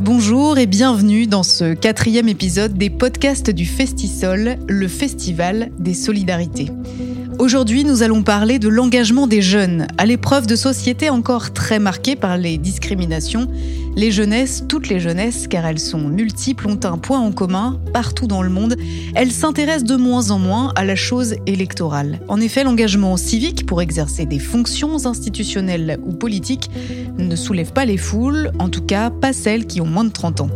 Bonjour et bienvenue dans ce quatrième épisode des podcasts du Festisol, le festival des solidarités. Aujourd'hui, nous allons parler de l'engagement des jeunes à l'épreuve de société encore très marquée par les discriminations. Les jeunesses, toutes les jeunesses, car elles sont multiples, ont un point en commun partout dans le monde. Elles s'intéressent de moins en moins à la chose électorale. En effet, l'engagement civique pour exercer des fonctions institutionnelles ou politiques ne soulève pas les foules, en tout cas pas celles qui ont moins de 30 ans.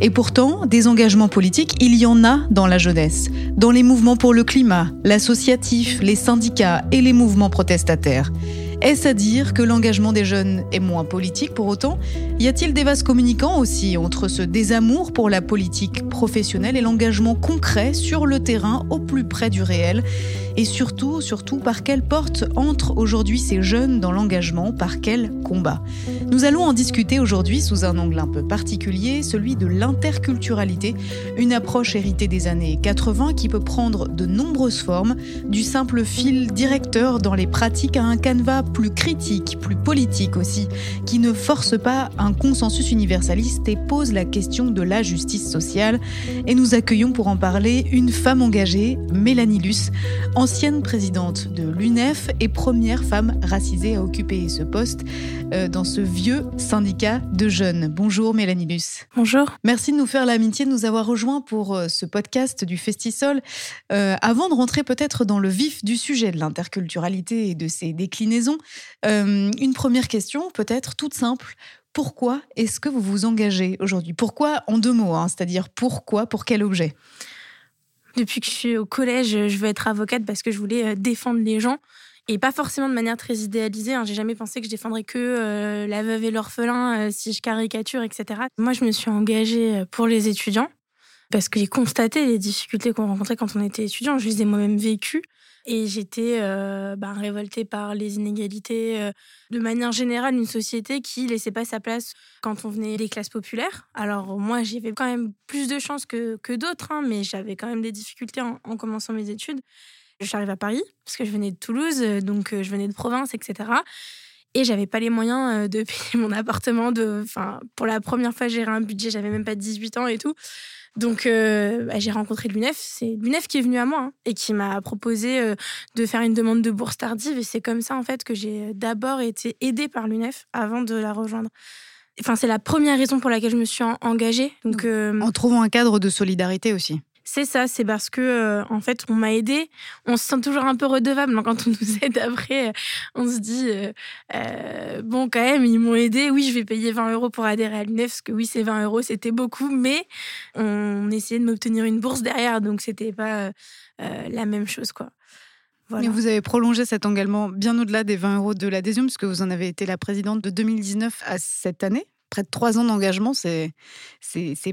Et pourtant, des engagements politiques, il y en a dans la jeunesse, dans les mouvements pour le climat, l'associatif, les syndicats et les mouvements protestataires. Est-ce à dire que l'engagement des jeunes est moins politique pour autant? Y a-t-il des vases communicants aussi entre ce désamour pour la politique professionnelle et l'engagement concret sur le terrain au plus près du réel? Et surtout, par quelle porte entrent aujourd'hui ces jeunes dans l'engagement? Par quel combat? Nous allons en discuter aujourd'hui sous un angle un peu particulier, celui de l'interculturalité, une approche héritée des années 80 qui peut prendre de nombreuses formes, du simple fil directeur dans les pratiques à un canevas plus critique, plus politique aussi, qui ne force pas un consensus universaliste et pose la question de la justice sociale. Et nous accueillons pour en parler une femme engagée, Mélanie Luce, ancienne présidente de l'UNEF et première femme racisée à occuper ce poste euh, dans ce vieux syndicat de jeunes. Bonjour Mélanie Luce. Bonjour. Merci de nous faire l'amitié de nous avoir rejoints pour euh, ce podcast du Festisol. Euh, avant de rentrer peut-être dans le vif du sujet de l'interculturalité et de ses déclinaisons, une première question peut-être toute simple pourquoi est-ce que vous vous engagez aujourd'hui? Pourquoi en deux mots, hein, c'est-à-dire pourquoi, pour quel objet? Depuis que je suis au collège, je veux être avocate parce que je voulais euh, défendre les gens et pas forcément de manière très idéalisée. Hein. J'ai jamais pensé que je défendrais que euh, la veuve et l'orphelin euh, si je caricature, etc. Moi, je me suis engagée pour les étudiants parce que j'ai constaté les difficultés qu'on rencontrait quand on était étudiant. Je les ai moi-même vécues. Et j'étais euh, bah, révoltée par les inégalités. Euh, de manière générale, une société qui laissait pas sa place quand on venait des classes populaires. Alors moi, j'avais quand même plus de chance que, que d'autres, hein, mais j'avais quand même des difficultés en, commençant mes études. Je suis arrivée à Paris, parce que je venais de Toulouse, euh, donc je venais de province, etc. Et j'avais pas les moyens de payer mon appartement. De, pour la première fois, gérer un budget, j'avais même pas 18 ans et tout. Donc, euh, bah, j'ai rencontré l'UNEF. C'est l'UNEF qui est venu à moi hein, et qui m'a proposé euh, de faire une demande de bourse tardive. Et c'est comme ça, en fait, que j'ai d'abord été aidée par l'UNEF avant de la rejoindre. Enfin, c'est la première raison pour laquelle je me suis engagée. Donc, euh, en trouvant un cadre de solidarité aussi. C'est ça, c'est parce que euh, en fait, on m'a aidé. On se sent toujours un peu redevable quand on nous aide. Après, on se dit euh, euh, bon, quand même, ils m'ont aidé. Oui, je vais payer 20 euros pour adhérer à l'UNEF, parce que oui, c'est 20 euros, c'était beaucoup, mais on essayait de m'obtenir une bourse derrière, donc c'était pas la même chose, quoi. Mais vous avez prolongé cet engagement bien au-delà des 20 euros de l'adhésion, puisque vous en avez été la présidente de 2019 à cette année? Près de trois ans d'engagement, c'est,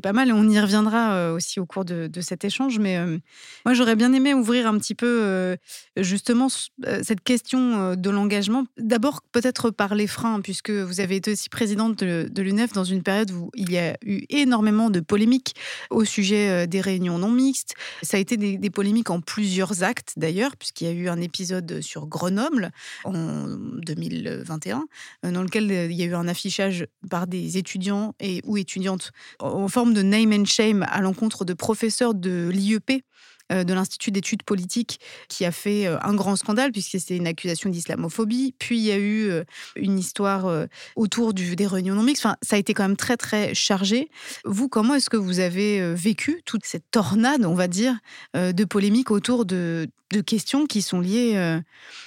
pas mal. On y reviendra euh, aussi au cours de, cet échange. Mais euh, moi, j'aurais bien aimé ouvrir un petit peu euh, justement cette question de l'engagement. D'abord, peut-être par les freins, puisque vous avez été aussi présidente de, l'UNEF dans une période où il y a eu énormément de polémiques au sujet des réunions non mixtes. Ça a été des polémiques en plusieurs actes, d'ailleurs, puisqu'il y a eu un épisode sur Grenoble en 2021, dans lequel il y a eu un affichage par des étudiants et ou étudiantes en forme de name and shame à l'encontre de professeurs de l'IEP euh, de l'Institut d'études politiques qui a fait euh, un grand scandale puisque c'était une accusation d'islamophobie. Puis il y a eu euh, une histoire autour du, des réunions non mixtes. Enfin, ça a été quand même très très chargé. Vous, comment est-ce que vous avez vécu toute cette tornade, on va dire, de polémiques autour de, de questions qui sont liées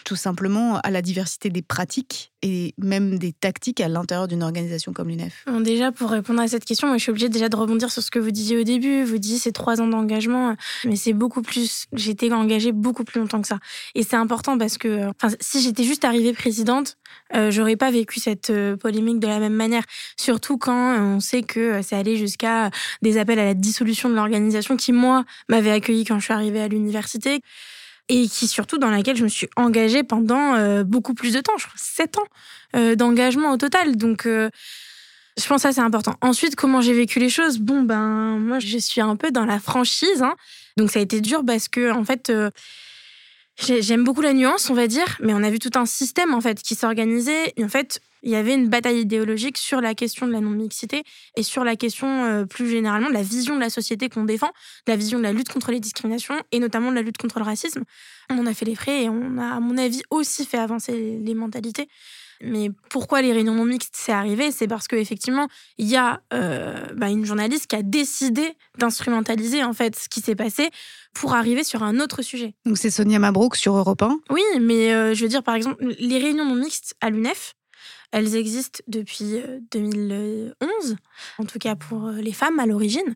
tout simplement à la diversité des pratiques et même des tactiques à l'intérieur d'une organisation comme l'UNEF Déjà, pour répondre à cette question, moi, je suis obligée déjà de rebondir sur ce que vous disiez au début. Vous disiez c'est trois ans d'engagement, mais c'est beaucoup plus. Été engagée beaucoup plus longtemps que ça. Et c'est important parce que si j'étais juste arrivée présidente, euh, j'aurais pas vécu cette euh, polémique de la même manière. Surtout quand euh, on sait que ça allait jusqu'à des appels à la dissolution de l'organisation qui, moi, m'avait accueilli quand je suis arrivée à l'université et qui surtout dans laquelle je me suis engagée pendant euh, beaucoup plus de temps, je crois sept ans euh, d'engagement au total. Donc euh, je pense que ça c'est important. Ensuite, comment j'ai vécu les choses? Bon ben moi je suis un peu dans la franchise, hein. donc ça a été dur parce que en fait J'aime beaucoup la nuance, on va dire, mais on a vu tout un système en fait qui s'organisait. En fait, Il y avait une bataille idéologique sur la question de la non-mixité et sur la question euh, plus généralement de la vision de la société qu'on défend, de la vision de la lutte contre les discriminations et notamment de la lutte contre le racisme. On a fait les frais et on a, à mon avis, aussi fait avancer les mentalités. Mais pourquoi les réunions non mixtes c'est arrivé? C'est parce qu'effectivement, il y a euh, bah, une journaliste qui a décidé d'instrumentaliser en fait ce qui s'est passé pour arriver sur un autre sujet. Donc c'est Sonia Mabrouk sur Europe 1 Oui, mais euh, je veux dire par exemple, les réunions non mixtes à l'UNEF, elles existent depuis 2011, euh, en tout cas pour les femmes à l'origine.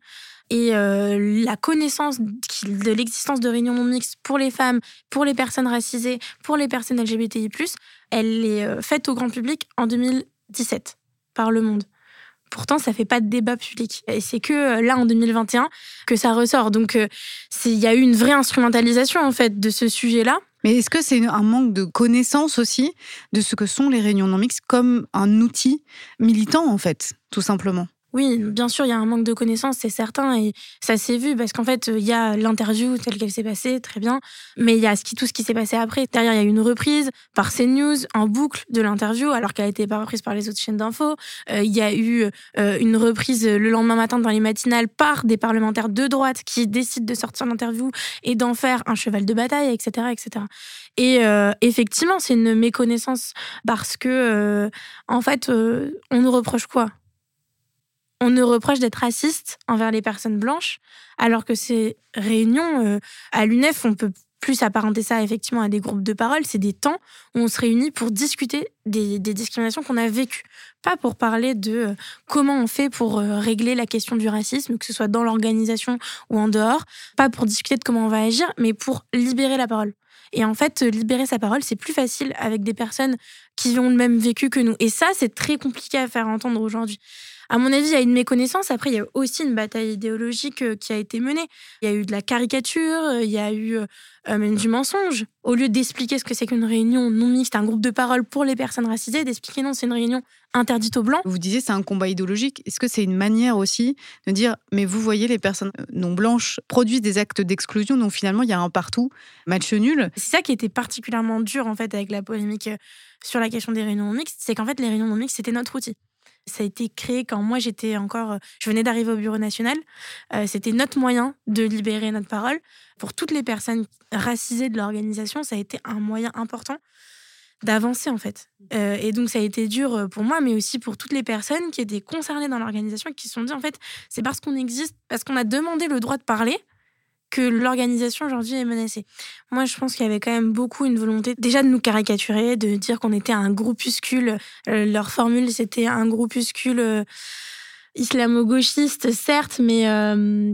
Et la connaissance de l'existence de réunions non mixtes pour les femmes, pour les personnes racisées, pour les personnes LGBTI, elle est faite au grand public en 2017 par Le Monde. Pourtant, ça fait pas de débat public. Et c'est que là, en 2021, que ça ressort. Donc, il y a eu une vraie instrumentalisation, en fait, de ce sujet-là. Mais est-ce que c'est un manque de connaissance aussi de ce que sont les réunions non mixtes comme un outil militant, en fait, tout simplement? Oui, bien sûr, il y a un manque de connaissances, c'est certain, et ça s'est vu parce qu'en fait, il y a l'interview telle qu'elle s'est passée, très bien, mais il y a tout ce qui s'est passé après. Derrière, il y a une reprise par CNews en boucle de l'interview, alors qu'elle n'était pas reprise par les autres chaînes d'infos. Euh, il y a eu euh, une reprise le lendemain matin dans les matinales par des parlementaires de droite qui décident de sortir l'interview et d'en faire un cheval de bataille, etc., etc. Et euh, effectivement, c'est une méconnaissance parce que, en fait, on nous reproche quoi? On nous reproche d'être raciste envers les personnes blanches, alors que ces réunions euh, à l'UNEF, on peut plus apparenter ça effectivement à des groupes de parole, c'est des temps où on se réunit pour discuter des, discriminations qu'on a vécues. Pas pour parler de euh, comment on fait pour euh, régler la question du racisme, que ce soit dans l'organisation ou en dehors. Pas pour discuter de comment on va agir, mais pour libérer la parole. Et en fait, libérer sa parole, c'est plus facile avec des personnes qui ont le même vécu que nous. Et ça, c'est très compliqué à faire entendre aujourd'hui à mon avis, il y a une méconnaissance. Après, il y a aussi une bataille idéologique euh, qui a été menée. Il y a eu de la caricature, euh, il y a eu euh, même du mensonge. Au lieu d'expliquer ce que c'est qu'une réunion non mixte, un groupe de parole pour les personnes racisées, d'expliquer non, c'est une réunion interdite aux blancs. Vous disiez c'est un combat idéologique. Est-ce que c'est une manière aussi de dire mais vous voyez les personnes non blanches produisent des actes d'exclusion donc finalement il y a un partout match nul. C'est ça qui était particulièrement dur en fait avec la polémique sur la question des réunions non mixtes, c'est qu'en fait les réunions non mixtes c'était notre outil. Ça a été créé quand moi j'étais encore, je venais d'arriver au Bureau national. Euh, c'était notre moyen de libérer notre parole. Pour toutes les personnes racisées de l'organisation, ça a été un moyen important d'avancer en fait. Euh, et donc ça a été dur pour moi, mais aussi pour toutes les personnes qui étaient concernées dans l'organisation, qui se sont dit en fait, c'est parce qu'on existe, parce qu'on a demandé le droit de parler, que l'organisation aujourd'hui est menacée. Moi, je pense qu'il y avait quand même beaucoup une volonté déjà de nous caricaturer, de dire qu'on était un groupuscule. Euh, leur formule, c'était un groupuscule euh, islamo-gauchiste, certes, mais euh,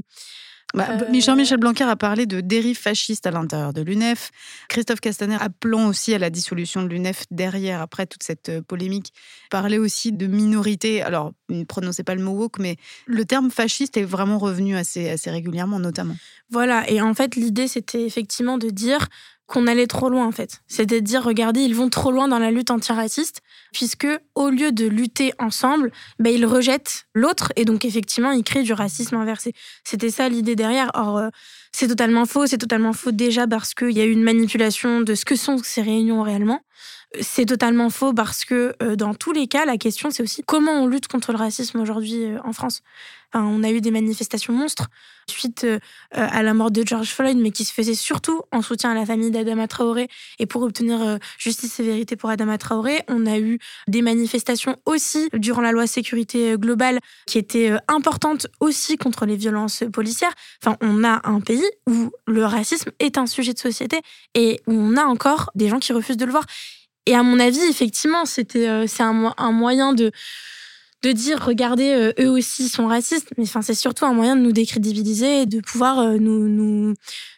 bah, euh, Jean-Michel Blanquer a parlé de dérive fasciste à l'intérieur de l'UNEF. Christophe Castaner, appelant aussi à la dissolution de l'UNEF derrière, après toute cette euh, polémique, parlait aussi de minorité. Alors, ne prononçait pas le mot woke, mais le terme fasciste est vraiment revenu assez, assez régulièrement, notamment. Voilà, et en fait, l'idée, c'était effectivement de dire qu'on allait trop loin en fait. C'était de dire regardez, ils vont trop loin dans la lutte antiraciste puisque au lieu de lutter ensemble, ben, ils rejettent l'autre et donc effectivement, ils créent du racisme inversé. C'était ça l'idée derrière. Or euh, c'est totalement faux, c'est totalement faux déjà parce qu'il y a eu une manipulation de ce que sont ces réunions réellement. C'est totalement faux parce que euh, dans tous les cas, la question c'est aussi comment on lutte contre le racisme aujourd'hui euh, en France. on a eu des manifestations monstres suite euh, à la mort de George Floyd, mais qui se faisaient surtout en soutien à la famille d'Adama Traoré et pour obtenir justice et vérité pour Adama Traoré. On a eu des manifestations aussi durant la loi sécurité globale qui étaient importantes aussi contre les violences policières. Enfin, on a un pays où le racisme est un sujet de société et où on a encore des gens qui refusent de le voir. Et à mon avis, effectivement, c'était euh, c'est un, un, moyen de de dire regardez euh, eux aussi sont racistes mais enfin c'est surtout un moyen de nous décrédibiliser et de pouvoir euh, nous, nous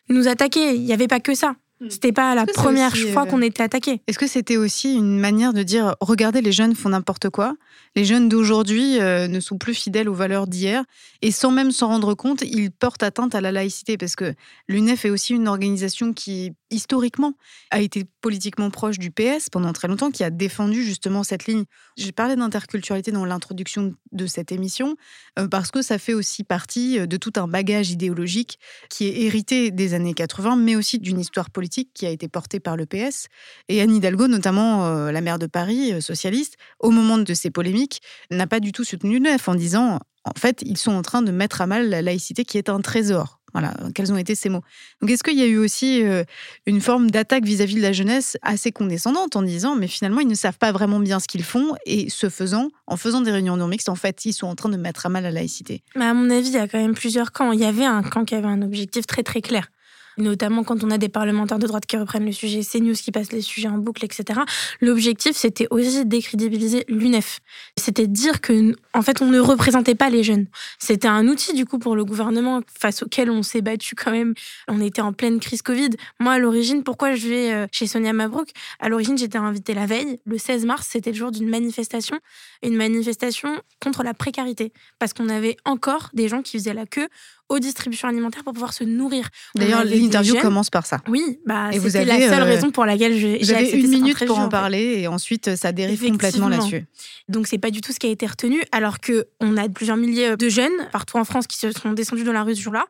nous attaquer il n'y avait pas que ça Hmm. C'était pas la première fois qu'on était attaqué. Est-ce que c'était aussi une manière de dire regardez, les jeunes font n'importe quoi Les jeunes d'aujourd'hui euh, ne sont plus fidèles aux valeurs d'hier et sans même s'en rendre compte, ils portent atteinte à la laïcité parce que l'UNEF est aussi une organisation qui, historiquement, a été politiquement proche du PS pendant très longtemps, qui a défendu justement cette ligne. J'ai parlé d'interculturalité dans l'introduction de cette émission euh, parce que ça fait aussi partie de tout un bagage idéologique qui est hérité des années 80, mais aussi d'une histoire politique qui a été portée par le PS. Et Anne Hidalgo, notamment la maire de Paris, socialiste, au moment de ces polémiques, n'a pas du tout soutenu l'UNEF en disant en fait, ils sont en train de mettre à mal la laïcité qui est un trésor. Voilà, quels ont été ces mots. Donc, est-ce qu'il y a eu aussi euh, une forme d'attaque vis-à-vis de la jeunesse assez condescendante en disant, mais finalement, ils ne savent pas vraiment bien ce qu'ils font et ce faisant, en faisant des réunions non mixtes, en fait, ils sont en train de mettre à mal la laïcité? Mais À mon avis, il y a quand même plusieurs camps. Il y avait un camp qui avait un objectif très très clair notamment quand on a des parlementaires de droite qui reprennent le sujet, CNews qui passe les sujets en boucle, etc. L'objectif, c'était aussi décrédibiliser l'UNEF. C'était dire que, en fait, on ne représentait pas les jeunes. C'était un outil, du coup, pour le gouvernement face auquel on s'est battu quand même. On était en pleine crise Covid. Moi, à l'origine, pourquoi je vais euh, chez Sonia Mabrouk? À l'origine, j'étais invitée la veille. Le 16 mars, c'était le jour d'une manifestation. Une manifestation contre la précarité. Parce qu'on avait encore des gens qui faisaient la queue aux distributions alimentaires pour pouvoir se nourrir. D'ailleurs, l'interview commence par ça. Oui, bah, c'était la seule euh, raison pour laquelle j'ai accepté une minute pour en parler et ensuite ça dérive complètement là-dessus. Donc c'est pas du tout ce qui a été retenu, alors que on a plusieurs milliers de jeunes partout en France qui se sont descendus dans la rue ce jour-là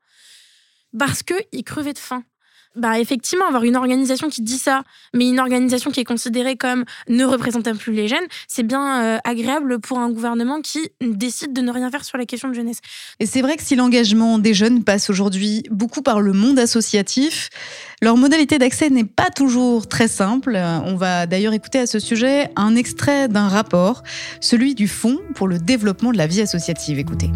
parce qu'ils crevaient de faim bah effectivement, avoir une organisation qui dit ça, mais une organisation qui est considérée comme ne représentant plus les jeunes, c'est bien euh, agréable pour un gouvernement qui décide de ne rien faire sur la question de jeunesse. Et c'est vrai que si l'engagement des jeunes passe aujourd'hui beaucoup par le monde associatif, leur modalité d'accès n'est pas toujours très simple. On va d'ailleurs écouter à ce sujet un extrait d'un rapport, celui du Fonds pour le développement de la vie associative. Écoutez.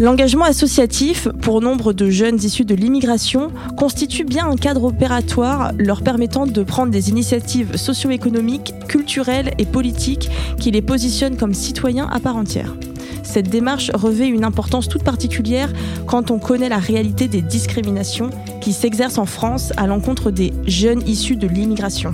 L'engagement associatif, pour nombre de jeunes issus de l'immigration, constitue bien un cadre opératoire leur permettant de prendre des initiatives socio-économiques, culturelles et politiques qui les positionnent comme citoyens à part entière. Cette démarche revêt une importance toute particulière quand on connaît la réalité des discriminations qui s'exercent en France à l'encontre des jeunes issus de l'immigration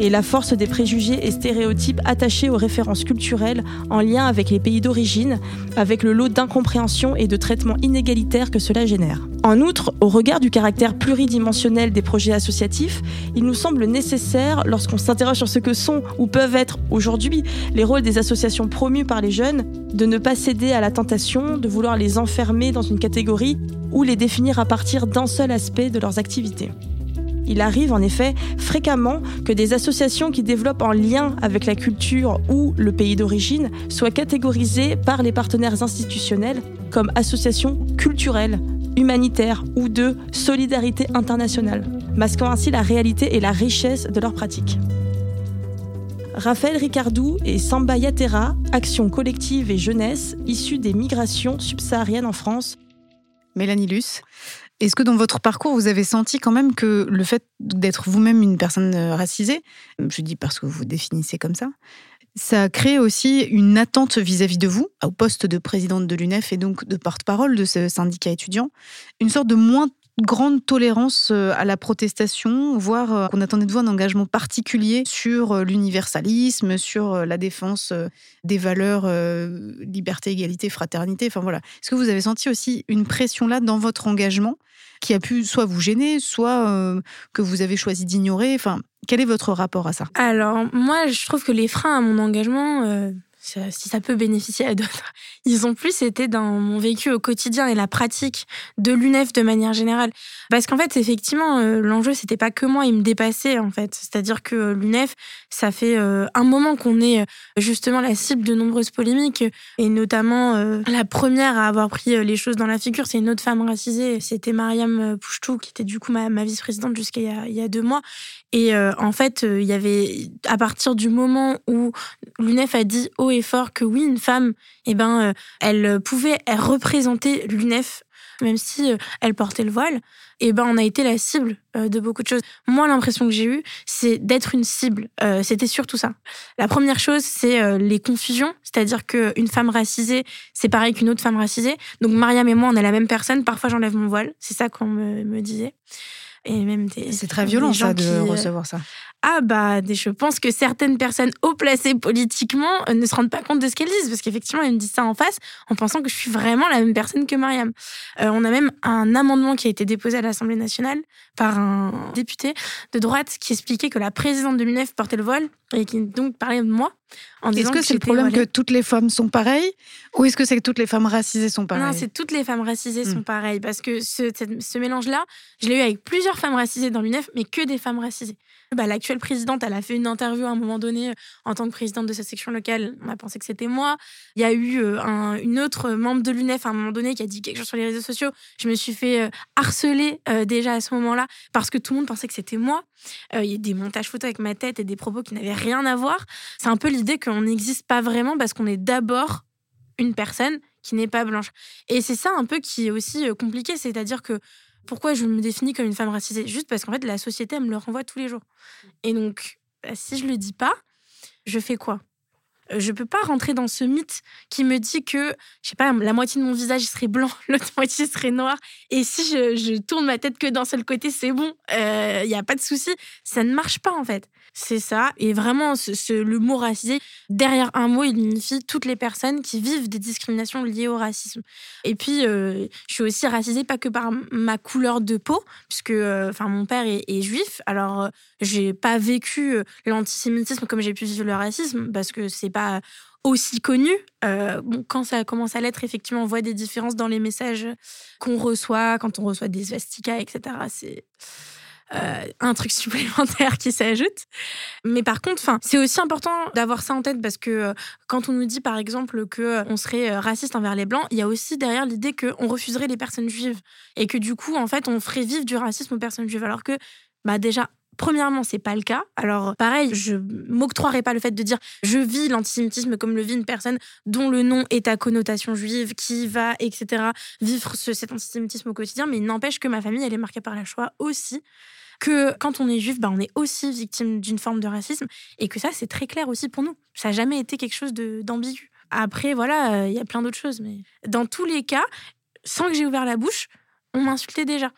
et la force des préjugés et stéréotypes attachés aux références culturelles en lien avec les pays d'origine, avec le lot d'incompréhension et de traitement inégalitaire que cela génère. En outre, au regard du caractère pluridimensionnel des projets associatifs, il nous semble nécessaire, lorsqu'on s'interroge sur ce que sont ou peuvent être aujourd'hui les rôles des associations promues par les jeunes, de ne pas céder à la tentation de vouloir les enfermer dans une catégorie ou les définir à partir d'un seul aspect de leurs activités. Il arrive en effet fréquemment que des associations qui développent en lien avec la culture ou le pays d'origine soient catégorisées par les partenaires institutionnels comme associations culturelles, humanitaires ou de solidarité internationale, masquant ainsi la réalité et la richesse de leurs pratiques. Raphaël Ricardou et Samba Yatera, Action collective et jeunesse, issus des migrations subsahariennes en France. Mélanie Luce, est-ce que dans votre parcours, vous avez senti quand même que le fait d'être vous-même une personne euh, racisée, je dis parce que vous vous définissez comme ça, ça crée aussi une attente vis-à-vis de vous, au poste de présidente de l'UNEF et donc de porte-parole de ce syndicat étudiant, une sorte de moins grande tolérance euh, à la protestation, voire euh, qu'on attendait de vous un engagement particulier sur l'universalisme, sur la défense des valeurs liberté, égalité, fraternité. Enfin voilà. Est-ce que vous avez senti aussi une pression là dans votre engagement qui a pu soit vous gêner, soit euh, que vous avez choisi d'ignorer. Enfin, quel est votre rapport à ça? Alors, moi, je trouve que les freins à mon engagement, euh, si ça peut bénéficier à d'autres, ils ont plus été dans mon vécu au quotidien et la pratique de l'UNEF de manière générale. Parce qu'en fait, effectivement, euh, l'enjeu, c'était pas que moi, il me dépassait, en fait. C'est-à-dire que l'UNEF, ça fait euh, un moment qu'on est euh, justement la cible de nombreuses polémiques, et notamment la première à avoir pris les choses dans la figure, c'est une autre femme racisée, c'était Mariam Pouchtou, qui était du coup ma, vice-présidente jusqu'à il, y a deux mois. Et en fait, il y avait, à partir du moment où l'UNEF a dit haut et fort que oui, une femme, eh ben, elle pouvait représenter l'UNEF même si elle portait le voile, eh ben on a été la cible de beaucoup de choses. Moi, l'impression que j'ai eue, c'est d'être une cible. C'était surtout ça. La première chose, c'est les confusions, c'est-à-dire qu'une femme racisée, c'est pareil qu'une autre femme racisée. Donc Mariam et moi, on est la même personne. Parfois, j'enlève mon voile. C'est ça qu'on me disait. Et même C'est très violent, ça, de recevoir ça ah bah je pense que certaines personnes haut placées politiquement euh, ne se rendent pas compte de ce qu'elles disent parce qu'effectivement elles me disent ça en face en pensant que je suis vraiment la même personne que Mariam. Euh, on a même un amendement qui a été déposé à l'Assemblée nationale par un député de droite qui expliquait que la présidente de l'UNEF portait le voile et qui donc parlait de moi Est-ce que c'est le problème que toutes les femmes sont pareilles ou est-ce que c'est que toutes les femmes racisées sont pareilles Non, c'est toutes les femmes racisées sont hmm. pareilles parce que ce, ce mélange-là, je l'ai eu avec plusieurs femmes racisées dans l'UNEF, mais que des femmes racisées. Bah, L'actuelle présidente, elle a fait une interview à un moment donné en tant que présidente de sa section locale. On a pensé que c'était moi. Il y a eu euh, un, une autre membre de l'UNEF à un moment donné qui a dit quelque chose sur les réseaux sociaux. Je me suis fait euh, harceler euh, déjà à ce moment-là parce que tout le monde pensait que c'était moi. Il y a des montages photos avec ma tête et des propos qui n'avaient rien à voir. C'est un peu l'idée qu'on n'existe pas vraiment parce qu'on est d'abord une personne qui n'est pas blanche. Et c'est ça un peu qui est aussi compliqué, c'est-à-dire que pourquoi je me définis comme une femme racisée? Juste parce qu'en fait, la société, elle me le renvoie tous les jours. Et donc, bah, si je le dis pas, je fais quoi? Euh, je peux pas rentrer dans ce mythe qui me dit que, je sais pas, la moitié de mon visage serait blanc, l'autre moitié serait noir. Et si je, tourne ma tête que d'un seul côté, c'est bon, il euh, n'y a pas de souci. Ça ne marche pas en fait. C'est ça. Et vraiment, le mot racisé, derrière un mot, il unifie toutes les personnes qui vivent des discriminations liées au racisme. Et puis, euh, je suis aussi racisée pas que par ma couleur de peau, puisque euh, mon père est, juif. Alors, euh, j'ai pas vécu l'antisémitisme comme j'ai pu vivre le racisme, parce que c'est pas aussi connu. quand ça commence à l'être, effectivement, on voit des différences dans les messages qu'on reçoit, quand on reçoit des swastikas, etc. C'est euh, un truc supplémentaire qui s'ajoute. Mais par contre, c'est aussi important d'avoir ça en tête parce que euh, quand on nous dit par exemple que euh, on serait raciste envers les blancs, il y a aussi derrière l'idée qu'on refuserait les personnes juives et que du coup, en fait, on ferait vivre du racisme aux personnes juives. Alors que, bah déjà, Premièrement, c'est pas le cas. Alors, pareil, je m'octroierai pas le fait de dire je vis l'antisémitisme comme le vit une personne dont le nom est à connotation juive, qui va, etc., vivre cet antisémitisme au quotidien. Mais il n'empêche que ma famille, elle est marquée par la Shoah aussi que quand on est juif, bah, on est aussi victime d'une forme de racisme et que ça, c'est très clair aussi pour nous. Ça n'a jamais été quelque chose d'ambigu. Après, voilà, il y a plein d'autres choses, mais dans tous les cas, sans que j'ai ouvert la bouche, on m'insultait déjà.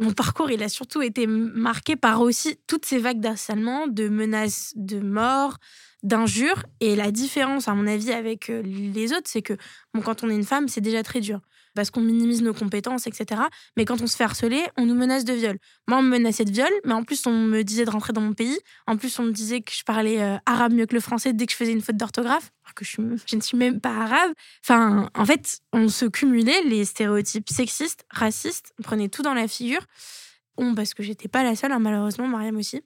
Mon parcours, il a surtout été marqué par aussi toutes ces vagues d'harcèlement, de menaces de mort, d'injures. Et la différence, à mon avis, avec euh, les autres, c'est que bon, quand on est une femme, c'est déjà très dur parce qu'on minimise nos compétences, etc. Mais quand on se fait harceler, on nous menace de viol. Moi, on me menaçait de viol, mais en plus, on me disait de rentrer dans mon pays. En plus, on me disait que je parlais euh, arabe mieux que le français dès que je faisais une faute d'orthographe, alors que je, je, ne suis même pas arabe. Enfin, en fait, on se cumulait les stéréotypes sexistes, racistes, on prenait tout dans la figure. Bon, parce que j'étais pas la seule, hein, malheureusement, Mariam aussi.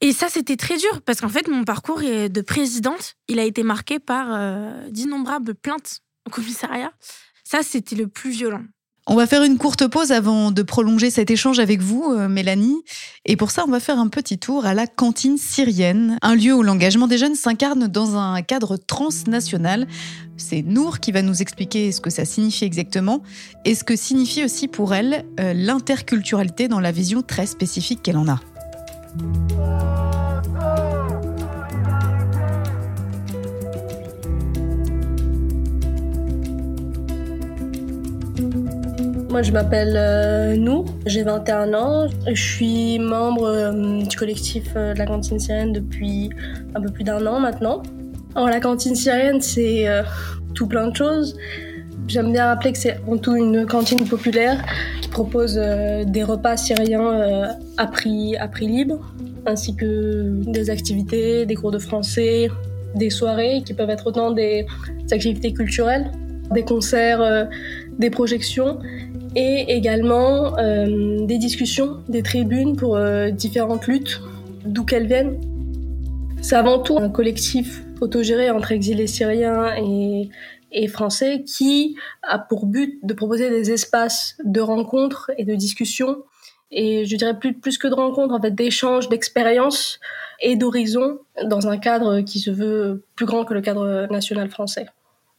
Et ça, c'était très dur, parce qu'en fait, mon parcours de présidente, il a été marqué par euh, d'innombrables plaintes au commissariat ça, c'était le plus violent. On va faire une courte pause avant de prolonger cet échange avec vous, euh, Mélanie. Et pour ça, on va faire un petit tour à la cantine syrienne, un lieu où l'engagement des jeunes s'incarne dans un cadre transnational. C'est Nour qui va nous expliquer ce que ça signifie exactement et ce que signifie aussi pour elle euh, l'interculturalité dans la vision très spécifique qu'elle en a. Moi, je m'appelle euh, Nou, j'ai 21 ans. Je suis membre euh, du collectif euh, de la cantine syrienne depuis un peu plus d'un an maintenant. Alors, la cantine syrienne, c'est tout plein de choses. J'aime bien rappeler que c'est avant tout une cantine populaire qui propose des repas syriens à prix libre, ainsi que des activités, des cours de français, des soirées qui peuvent être autant des activités culturelles, des concerts, des projections et également euh, des discussions, des tribunes pour euh, différentes luttes, d'où qu'elles viennent. C'est avant tout un collectif autogéré entre exilés syriens et, et français qui a pour but de proposer des espaces de rencontres et de discussions et je dirais plus, plus que de rencontres, en fait, d'échanges, d'expériences et d'horizons dans un cadre qui se veut plus grand que le cadre national français.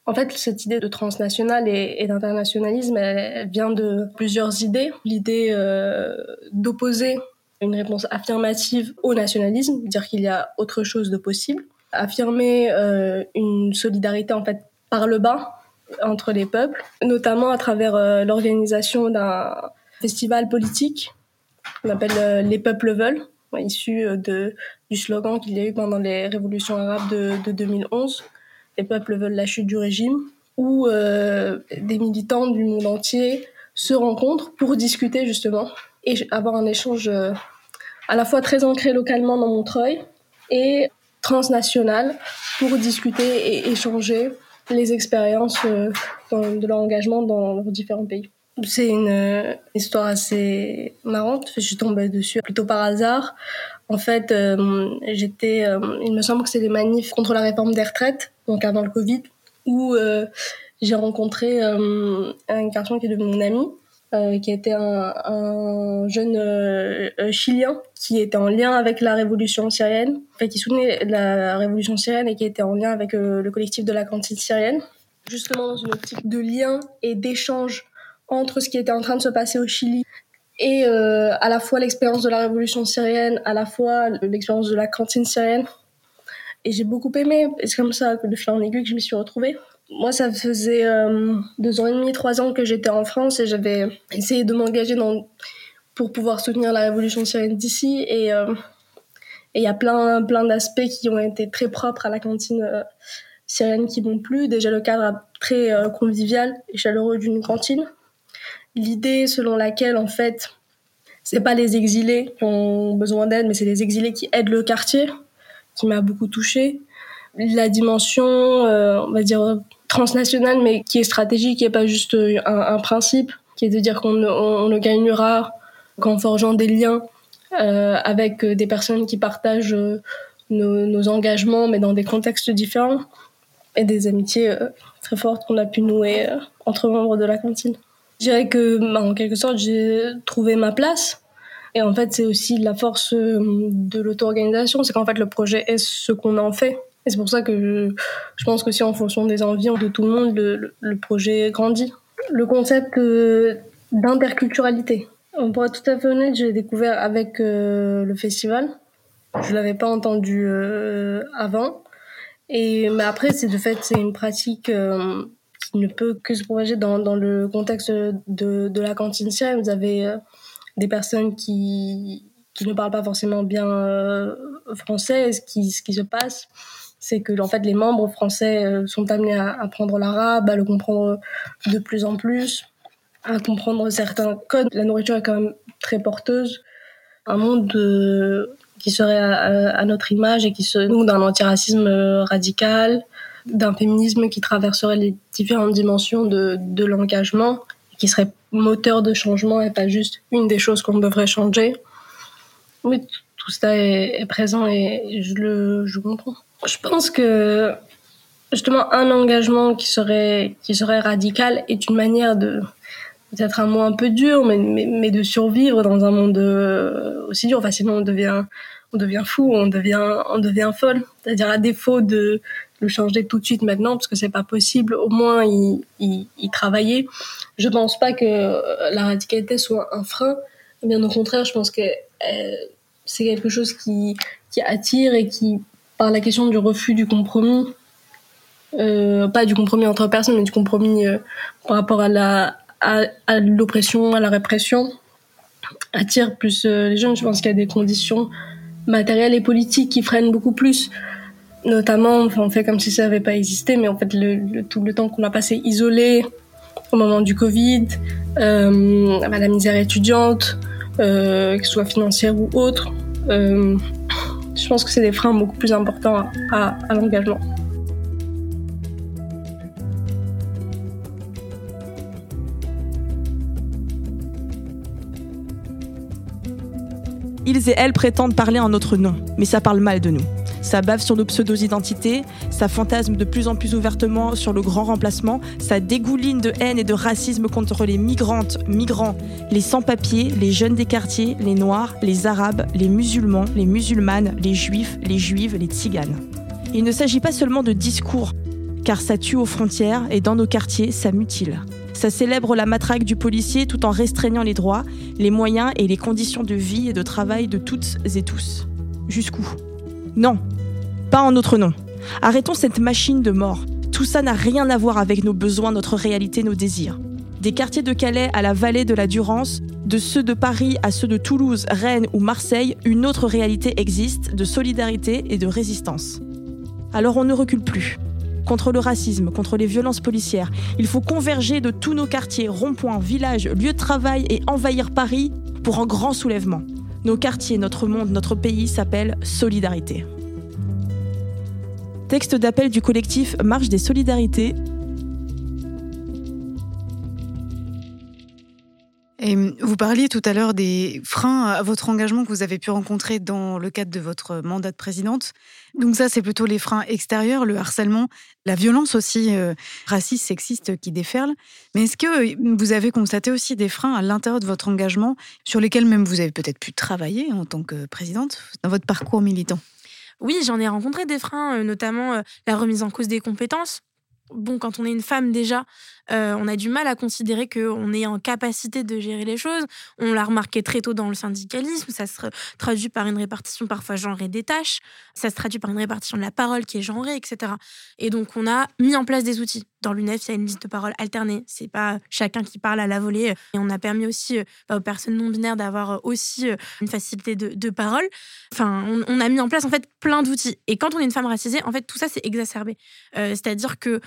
En fait, cette idée de transnational et, d'internationalisme, elle, vient de plusieurs idées. L'idée euh, d'opposer une réponse affirmative au nationalisme, dire qu'il y a autre chose de possible, affirmer euh, une solidarité en fait par le bas entre les peuples, notamment à travers euh, l'organisation d'un festival politique qu'on appelle Les peuples veulent, issu de, du slogan qu'il y a eu pendant les révolutions arabes de, de 2011 les peuples veulent la chute du régime, où euh, des militants du monde entier se rencontrent pour discuter justement et avoir un échange euh, à la fois très ancré localement dans Montreuil et transnationales pour discuter et échanger les expériences de leur engagement dans leurs différents pays. C'est une histoire assez marrante. Je suis tombée dessus plutôt par hasard. En fait, j'étais, il me semble que c'est des manifs contre la réforme des retraites, donc avant le Covid, où j'ai rencontré euh, un garçon qui est devenu mon ami, euh, qui était un, un jeune euh, chilien qui était en lien avec la révolution syrienne, enfin, qui soutenait la révolution syrienne et qui était en lien avec le collectif de la cantine syrienne, justement dans une optique de lien et d'échange entre ce qui était en train de se passer au Chili et euh, à la fois l'expérience de la révolution syrienne, à la fois l'expérience de la cantine syrienne. Et j'ai beaucoup aimé. C'est comme ça que de fil en aiguille que je m'y suis retrouvée. Moi, ça faisait euh, deux ans et demi, trois ans que j'étais en France et j'avais essayé de m'engager dans pour pouvoir soutenir la révolution syrienne d'ici. Et euh, il y a plein, plein d'aspects qui ont été très propres à la cantine euh, syrienne qui m'ont plu. Déjà le cadre très convivial et chaleureux d'une cantine. L'idée selon laquelle, en fait, c'est pas les exilés qui ont besoin d'aide, mais c'est les exilés qui aident le quartier, qui m'a beaucoup touchée. La dimension, on va dire, transnationale, mais qui est stratégique, qui n'est pas juste euh, un, principe, qui est de dire qu'on on, ne gagnera qu'en forgeant des liens euh, avec euh, des personnes qui partagent nos, engagements, mais dans des contextes différents, et des amitiés très fortes qu'on a pu nouer entre membres de la cantine. Je dirais que, bah, en quelque sorte, j'ai trouvé ma place. Et en fait, c'est aussi la force de l'auto-organisation, c'est qu'en fait, le projet est ce qu'on en fait. Et c'est pour ça que je, pense que si en fonction des envies de tout le monde, le, projet grandit. Le concept euh, d'interculturalité. Pour être tout à fait honnête, j'ai découvert avec euh, le festival. Je l'avais pas entendu euh, avant. Et mais après, c'est de fait, c'est une pratique ne peut que se propager dans, dans le contexte de, de la cantine Vous avez des personnes qui qui ne parlent pas forcément bien français, ce qui, ce qui se passe c'est que en fait les membres français euh, sont amenés à apprendre l'arabe, à le comprendre de plus en plus, à comprendre certains codes. La nourriture est quand même très porteuse. Un monde euh, qui serait à, notre image et qui se nous d'un antiracisme euh, radical, d'un féminisme qui traverserait les différentes dimensions de, de l'engagement, qui serait moteur de changement et pas juste une des choses qu'on devrait changer. Oui, tout ça est, présent et je le je comprends. Je pense que justement un engagement qui serait qui serait radical est une manière de peut-être un mot un peu dur mais, mais, de survivre dans un monde euh, aussi dur facilement on devient on devient fou on devient on devient folle c'est-à-dire à défaut de le changer tout de suite maintenant parce que c'est pas possible au moins y, travailler je pense pas que la radicalité soit un frein bien au contraire je pense que euh, c'est quelque chose qui attire et qui par la question du refus du compromis, euh, pas du compromis entre personnes, mais du compromis euh, par rapport à la à, l'oppression, à la répression, attire plus euh, les jeunes. Je pense qu'il y a des conditions matérielles et politiques qui freinent beaucoup plus. Notamment, on fait comme si ça n'avait pas existé, mais en fait, tout le temps qu'on a passé isolé au moment du Covid, euh, la misère étudiante, euh, que ce soit financière ou autre, euh, je pense que c'est des freins beaucoup plus importants à, l'engagement. Ils et elles prétendent parler en notre nom, mais ça parle mal de nous. Ça bave sur nos pseudo-identités, ça fantasme de plus en plus ouvertement sur le grand remplacement, ça dégouline de haine et de racisme contre les migrantes, migrants, les sans-papiers, les jeunes des quartiers, les noirs, les arabes, les musulmans, les musulmanes, les juifs, les juives, les tziganes. Il ne s'agit pas seulement de discours, car ça tue aux frontières et dans nos quartiers, ça mutile. Ça célèbre la matraque du policier tout en restreignant les droits, les moyens et les conditions de vie et de travail de toutes et tous. Jusqu'où? Non, pas en notre nom. Arrêtons cette machine de mort. Tout ça n'a rien à voir avec nos besoins, notre réalité, nos désirs. Des quartiers de Calais à la vallée de la Durance, de ceux de Paris à ceux de Toulouse, Rennes ou Marseille, une autre réalité existe de solidarité et de résistance. Alors on ne recule plus. Contre le racisme, contre les violences policières, il faut converger de tous nos quartiers, ronds-points, villages, lieux de travail et envahir Paris pour un grand soulèvement. Nos quartiers, notre monde, notre pays s'appellent Solidarité. Texte d'appel du collectif Marche des Solidarités, Et vous parliez tout à l'heure des freins à votre engagement que vous avez pu rencontrer dans le cadre de votre mandat de présidente. Donc ça, c'est plutôt les freins extérieurs, le harcèlement, la violence aussi euh, raciste, sexiste qui déferle. Mais est-ce que vous avez constaté aussi des freins à l'intérieur de votre engagement sur lesquels même vous avez peut-être pu travailler en tant que présidente dans votre parcours militant? Oui, j'en ai rencontré des freins, euh, notamment euh, la remise en cause des compétences bon, quand on est une femme déjà, euh, on a du mal à considérer qu'on est en capacité de gérer les choses. On l'a remarqué très tôt dans le syndicalisme. Ça se traduit par une répartition parfois genrée des tâches. Ça se traduit par une répartition de la parole qui est genrée, etc. Et donc, on a mis en place des outils. Dans l'UNEF, il y a une liste de paroles alternée. C'est pas chacun qui parle à la volée. Et on a permis aussi euh, aux personnes non binaires d'avoir euh, aussi une facilité de, parole. Enfin, on, a mis en place en fait plein d'outils. Et quand on est une femme racisée, en fait, tout ça c'est exacerbé. C'est-à-dire que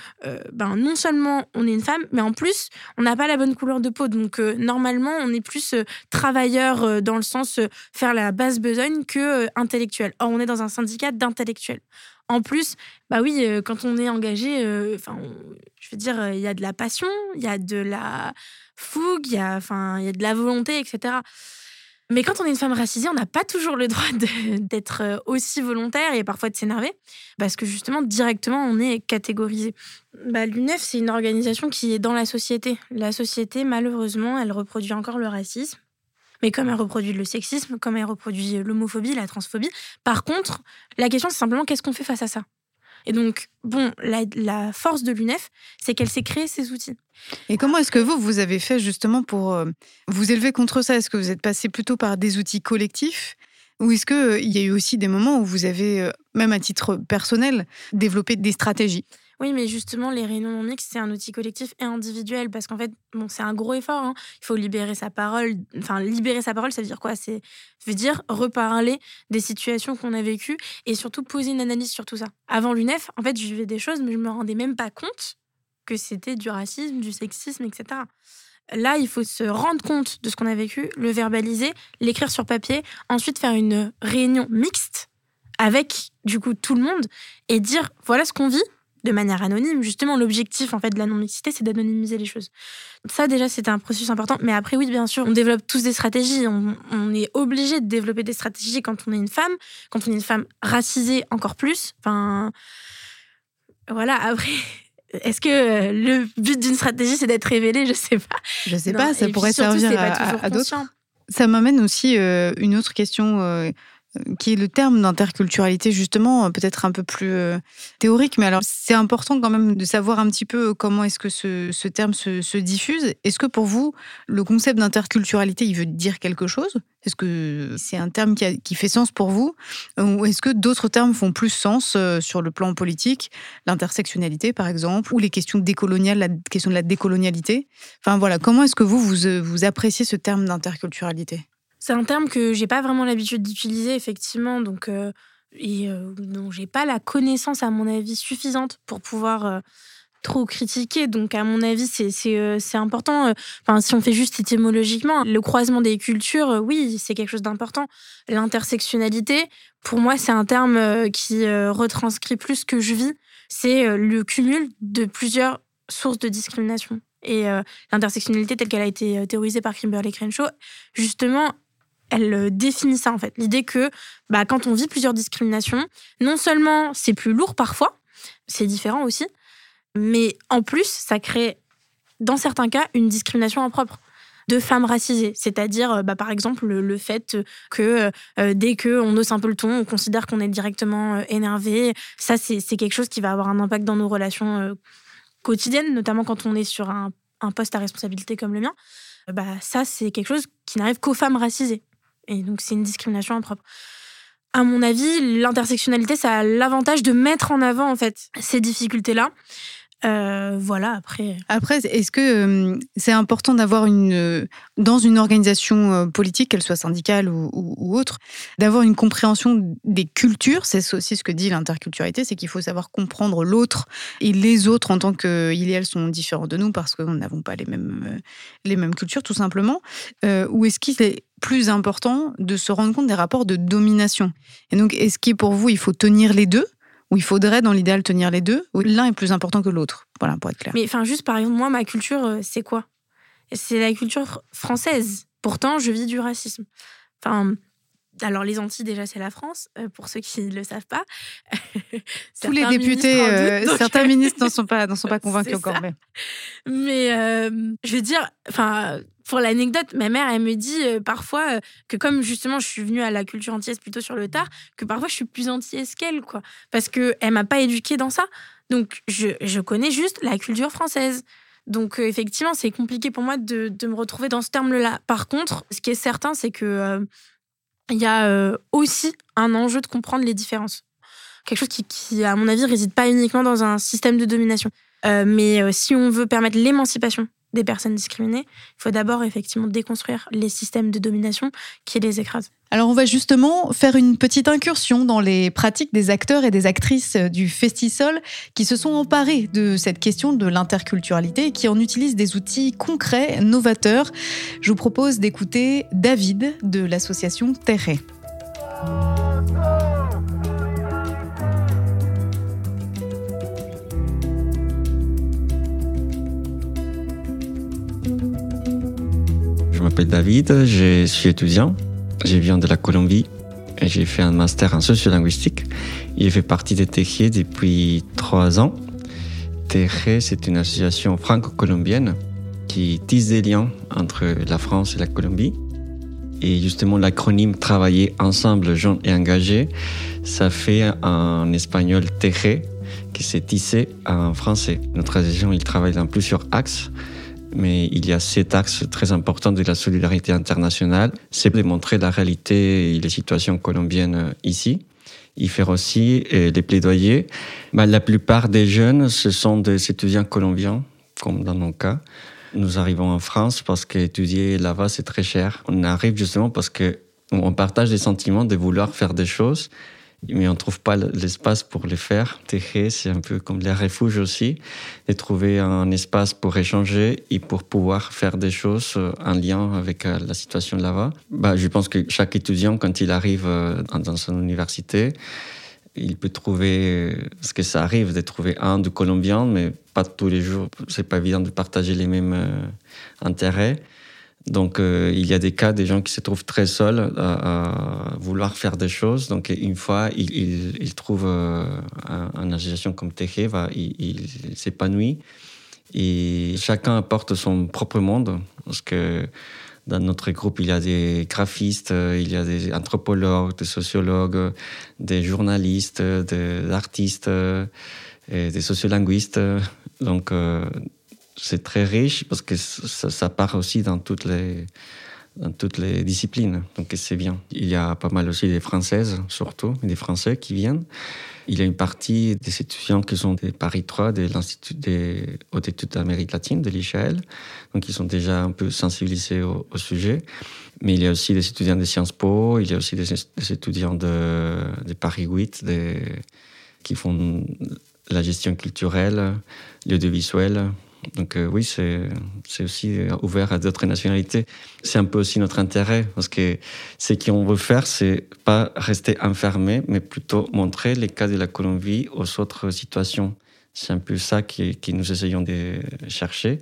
ben non seulement on est une femme mais en plus, on n'a pas la bonne couleur de peau. Donc, euh, normalement, on est plus euh, travailleur euh, dans le sens faire la basse besogne que intellectuel. Or, on est dans un syndicat d'intellectuels. En plus, bah oui, quand on est engagé, enfin, je veux dire, il y a de la passion, il y a de la fougue, il y a, enfin, il y a de la volonté, etc. Mais quand on est une femme racisée, on n'a pas toujours le droit d'être euh, aussi volontaire et parfois de s'énerver, parce que justement, directement, on est catégorisé. Bah, L'UNEF, c'est une organisation qui est dans la société. La société, malheureusement, elle reproduit encore le racisme. Mais comme elle reproduit le sexisme, comme elle reproduit l'homophobie, la transphobie. Par contre, la question, c'est simplement qu'est-ce qu'on fait face à ça? Et donc, bon, la, force de l'UNEF, c'est qu'elle s'est créée ces outils. Et comment est-ce que vous, vous avez fait justement pour euh, vous élever contre ça? Est-ce que vous êtes passé plutôt par des outils collectifs? Ou est-ce qu'il euh, y a eu aussi des moments où vous avez, euh, même à titre personnel, développé des stratégies? Oui, mais justement, les réunions non mixtes, c'est un outil collectif et individuel parce qu'en fait, bon, c'est un gros effort. Hein. Il faut libérer sa parole. Enfin, libérer sa parole, ça veut dire quoi? C'est veut dire reparler des situations qu'on a vécues et surtout poser une analyse sur tout ça. Avant l'UNEF, en fait, je vivais des choses, mais je me rendais même pas compte que c'était du racisme, du sexisme, etc. Là, il faut se rendre compte de ce qu'on a vécu, le verbaliser, l'écrire sur papier, ensuite faire une réunion mixte avec du coup tout le monde et dire voilà ce qu'on vit, de manière anonyme. Justement, l'objectif en fait de la non-mixité, c'est d'anonymiser les choses. Ça déjà, c'était un processus important. Mais après, oui, bien sûr, on développe tous des stratégies. On, est obligé de développer des stratégies quand on est une femme, quand on est une femme racisée encore plus. Enfin, voilà. Après. Est-ce que euh, le but d'une stratégie, c'est d'être révélé Je sais pas. Je sais pas, ça pourrait servir à, d'autres. Ça m'amène aussi euh, une autre question euh, qui est le terme d'interculturalité, justement, peut-être un peu plus euh, théorique, mais alors c'est important quand même de savoir un petit peu comment est-ce que ce, terme se, diffuse. Est-ce que pour vous, le concept d'interculturalité, il veut dire quelque chose? Est-ce que c'est un terme qui, fait sens pour vous? Ou est-ce que d'autres termes font plus sens euh, sur le plan politique? L'intersectionnalité, par exemple, ou les questions décoloniales, la question de la décolonialité? Enfin voilà, comment est-ce que vous, vous appréciez ce terme d'interculturalité? C'est un terme que j'ai pas vraiment l'habitude d'utiliser, effectivement, donc euh, et euh, dont j'ai pas la connaissance, à mon avis, suffisante pour pouvoir euh, trop critiquer. Donc, à mon avis, c'est important. Enfin, si on fait juste étymologiquement, le croisement des cultures, oui, c'est quelque chose d'important. L'intersectionnalité, pour moi, c'est un terme qui retranscrit plus ce que je vis. C'est le cumul de plusieurs sources de discrimination. Et l'intersectionnalité telle qu'elle a été théorisée par Kimberly Crenshaw, justement, elle euh, définit ça en fait. L'idée que bah, quand on vit plusieurs discriminations, non seulement c'est plus lourd parfois, c'est différent aussi, mais en plus, ça crée, dans certains cas, une discrimination impropre de femmes racisées. C'est-à-dire, euh, bah, par exemple, le, fait que euh, dès qu'on hausse un peu le ton, on considère qu'on est directement énervé. Ça, c'est quelque chose qui va avoir un impact dans nos relations quotidiennes, notamment quand on est sur un, un poste à responsabilité comme le mien. Bah, ça, c'est quelque chose qui n'arrive qu'aux femmes racisées. Et donc, c'est une discrimination impropre. À mon avis, l'intersectionnalité, ça a l'avantage de mettre en avant, en fait, ces difficultés-là. Euh, voilà, après. Après, est-ce que euh, c'est important d'avoir une, euh, dans une organisation politique, qu'elle soit syndicale ou, autre, d'avoir une compréhension des cultures C'est aussi ce que dit l'interculturalité, c'est qu'il faut savoir comprendre l'autre et les autres en tant qu'ils et elles sont différents de nous parce que nous n'avons pas les mêmes, les mêmes cultures, tout simplement. ou est-ce qu'il est plus important de se rendre compte des rapports de domination? Et donc, est-ce qu'il pour vous, il faut tenir les deux? Ou il faudrait, dans l'idéal, tenir les deux Ou l'un est plus important que l'autre Voilà, pour être clair. Mais enfin, juste par exemple, moi, ma culture, euh, c'est quoi? C'est la culture française. Pourtant, je vis du racisme. Enfin, alors les Antilles déjà c'est la France euh, pour ceux qui ne le savent pas. Tous les députés, euh, certains ministres n'en sont pas n'en sont pas convaincus encore. Mais, mais euh, je veux dire, enfin pour l'anecdote, ma mère elle me dit parfois que comme justement je suis venue à la culture antillaise plutôt sur le tard, que parfois je suis plus antillaise qu'elle quoi, parce que elle m'a pas éduquée dans ça. Donc je, je connais juste la culture française. Donc effectivement, c'est compliqué pour moi de, de, me retrouver dans ce terme-là. Par contre, ce qui est certain, c'est que il y a euh, aussi un enjeu de comprendre les différences. Quelque chose qui, à mon avis, réside pas uniquement dans un système de domination. Euh, mais euh, si on veut permettre l'émancipation des personnes discriminées, il faut d'abord effectivement déconstruire les systèmes de domination qui les écrasent. Alors on va justement faire une petite incursion dans les pratiques des acteurs et des actrices du Festisol qui se sont emparés de cette question de l'interculturalité et qui en utilisent des outils concrets, novateurs. Je vous propose d'écouter David de l'association Terre. M'appelle David, je suis étudiant. Je viens de la Colombie et j'ai fait un master en sociolinguistique. Il fait partie des TG depuis trois ans. TG, c'est une association franco-colombienne qui tisse des liens entre la France et la Colombie. Et justement, l'acronyme Travailler ensemble, jeunes et engagés, ça fait en espagnol TG, qui s'est tissé en français. Notre association, il travaille dans plusieurs axes mais il y a cet axe très important de la solidarité internationale, c'est de montrer la réalité et les situations colombiennes euh, ici. Il fait aussi euh, des plaidoyers. Bah, la plupart des jeunes, ce sont des étudiants colombiens, comme dans mon cas. Nous arrivons en France parce qu'étudier là-bas, c'est très cher. On arrive justement parce que on partage des sentiments de vouloir faire des choses mais on ne trouve pas l'espace pour les faire. C'est un peu comme les refuges aussi, de trouver un espace pour échanger et pour pouvoir faire des choses euh, en lien avec euh, la situation là-bas. Bah, je pense que chaque étudiant, quand il arrive euh, dans son université, il peut trouver, ce que ça arrive de trouver un de Colombien, mais pas tous les jours. C'est pas évident de partager les mêmes intérêts. Donc, euh, il y a des cas des gens qui se trouvent très seuls à, vouloir faire des choses. Donc, une fois, ils, ils, trouvent euh, une association comme Teje, il, il s'épanouit. Et chacun apporte son propre monde. Parce que dans notre groupe, il y a des graphistes, il y a des anthropologues, des sociologues, des journalistes, des artistes, et des sociolinguistes. Donc, euh, c'est très riche parce que ça, part aussi dans toutes les disciplines. Donc c'est bien. Il y a pas mal aussi des Françaises, surtout, des Français qui viennent. Il y a une partie des étudiants qui sont des Paris 3, de l'Institut des hautes études d'Amérique latine, de l'ICHL. Donc ils sont déjà un peu sensibilisés au, sujet. Mais il y a aussi des étudiants de Sciences Po, il y a aussi des, étudiants de, de Paris 8 qui font la gestion culturelle, l'audiovisuel, donc euh, oui, c'est aussi ouvert à d'autres nationalités. C'est un peu aussi notre intérêt, parce que ce qu'on veut faire, c'est pas rester enfermé, mais plutôt montrer les cas de la Colombie aux autres situations. C'est un peu ça que, que nous essayons de chercher.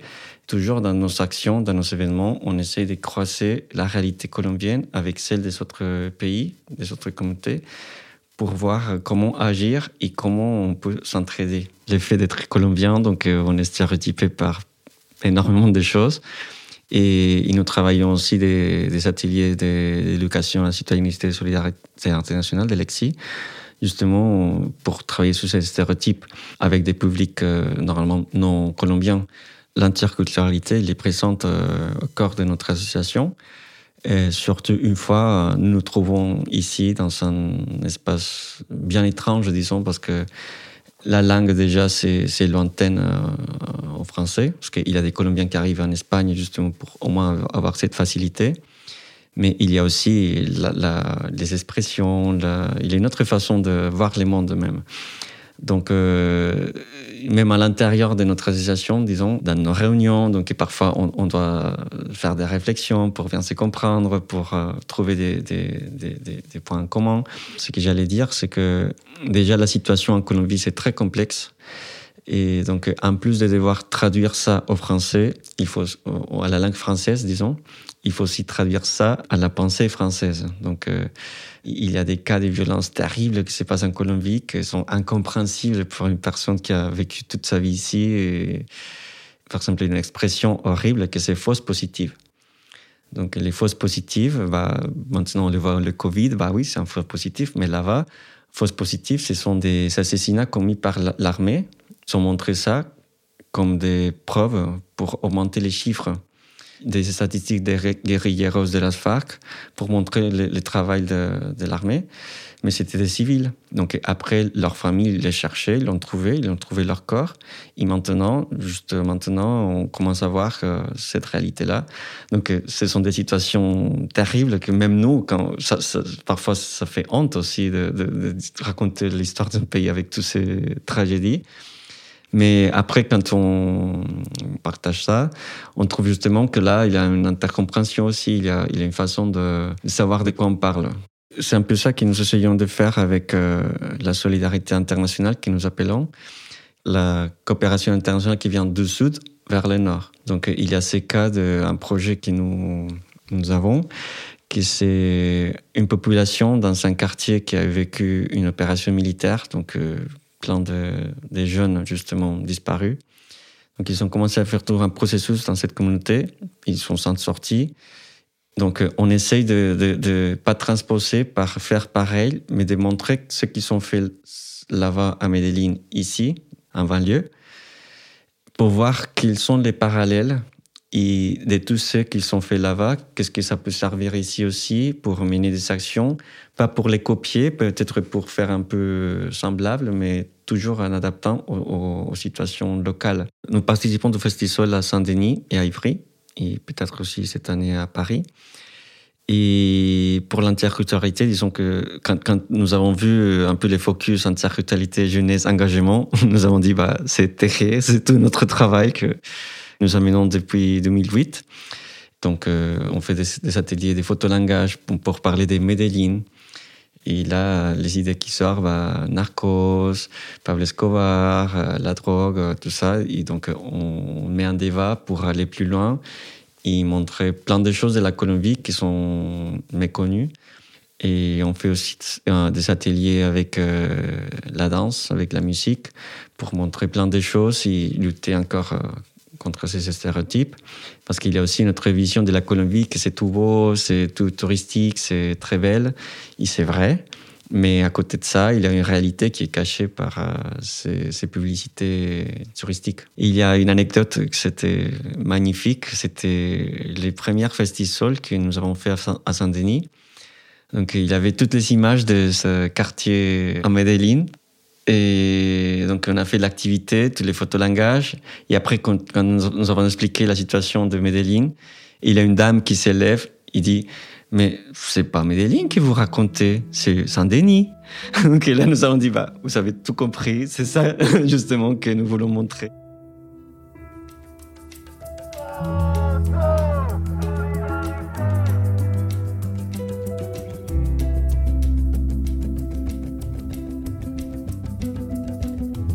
Toujours dans nos actions, dans nos événements, on essaie de croiser la réalité colombienne avec celle des autres pays, des autres communautés, pour voir comment agir et comment on peut s'entraider. Le fait d'être colombien, donc euh, on est stéréotypé par énormément de choses. Et, nous travaillons aussi des, ateliers d'éducation à la citoyenneté et solidarité internationale, de l'EXI, justement pour travailler sur ces stéréotypes avec des publics euh, normalement non colombiens. L'interculturalité, elle est présente euh, au corps de notre association. Surtout, une fois, nous nous trouvons ici dans un espace bien étrange, disons, parce que la langue, déjà, c'est lointaine euh, au français, parce qu'il y a des Colombiens qui arrivent en Espagne justement pour au moins avoir cette facilité. Mais il y a aussi les expressions, il y a une autre façon de voir les mondes même. Donc, euh, même à l'intérieur de notre association, disons, dans nos réunions, donc parfois on, doit faire des réflexions pour bien se comprendre, pour euh, trouver des, des, des, des, points communs. Ce que j'allais dire, c'est que déjà la situation en Colombie, c'est très complexe. Et donc, en plus de devoir traduire ça au français, faut, à la langue française, disons, il faut aussi traduire ça à la pensée française. Donc, euh, il y a des cas de violences terribles qui se passent en Colombie, qui sont incompréhensibles pour une personne qui a vécu toute sa vie ici. Par exemple, une expression horrible que c'est fausse positive. Donc, les fausses positives, bah, maintenant on le voit, le Covid, bah oui, c'est un faux positif, mais là-bas, fausses positives, ce sont des assassinats commis par l'armée. Ils ont montré ça comme des preuves pour augmenter les chiffres des statistiques des guerrilleros de la FARC pour montrer le, travail de, l'armée. Mais c'était des civils. Donc après, leur famille les cherchait, ils l'ont trouvé, ils ont trouvé leur corps. Et maintenant, juste maintenant, on commence à voir cette réalité-là. Donc ce sont des situations terribles que même nous, quand parfois ça fait honte aussi de raconter l'histoire d'un pays avec toutes ces tragédies. Mais après, quand on partage ça, on trouve justement que là, il y a une intercompréhension aussi, il y a, il y a une façon de, savoir de quoi on parle. C'est un peu ça que nous essayons de faire avec euh, la solidarité internationale que nous appelons la coopération internationale qui vient du sud vers le nord. Donc il y a ces cas d'un projet que nous, nous avons, qui c'est une population dans un quartier qui a vécu une opération militaire, donc euh, plein de, des jeunes justement disparus. Donc ils ont commencé à faire tout un processus dans cette communauté. Ils sont sans sortie. Donc euh, on essaye de ne pas transposer par faire pareil, mais de montrer ce qu'ils ont fait là-bas à Medellin, ici, en banlieue, pour voir quels sont les parallèles et de tous ceux qui sont faits là-bas, qu'est-ce que ça peut servir ici aussi pour mener des actions, pas pour les copier, peut-être pour faire un peu semblable, mais toujours en adaptant aux, situations locales. Nous participons au festival à Saint-Denis et à Ivry, et peut-être aussi cette année à Paris. Et pour l'interculturalité, disons que quand, quand, nous avons vu un peu les focus interculturalité, jeunesse, engagement, nous avons dit, bah, c'est terrible, c'est tout notre travail que nous amenons depuis 2008. Donc, euh, on fait des, ateliers, des photolangages pour, pour parler des Medellin. Et là, les idées qui sortent, bah, Narcos, Pablo Escobar, euh, la drogue, euh, tout ça. Et donc, on met un débat pour aller plus loin et montrer plein de choses de la Colombie qui sont méconnues. Et on fait aussi des ateliers avec la danse, avec la musique, pour montrer plein de choses et lutter encore contre ces stéréotypes, parce qu'il y a aussi notre vision de la Colombie, que c'est tout beau, c'est tout touristique, c'est très belle, et c'est vrai. Mais à côté de ça, il y a une réalité qui est cachée par euh, ces, publicités touristiques. Il y a une anecdote que c'était magnifique. C'était les premières festivals que nous avons fait à Saint-Denis. Donc, il y avait toutes les images de ce quartier en Medellin et donc, on a fait l'activité, tous les photolangages. Et après, quand, nous avons expliqué la situation de Medellin, il y a une dame qui s'élève, il dit, mais c'est pas Medellin que vous racontez, c'est Saint-Denis. donc là, nous avons dit, bah, vous avez tout compris, c'est ça justement que nous voulons montrer.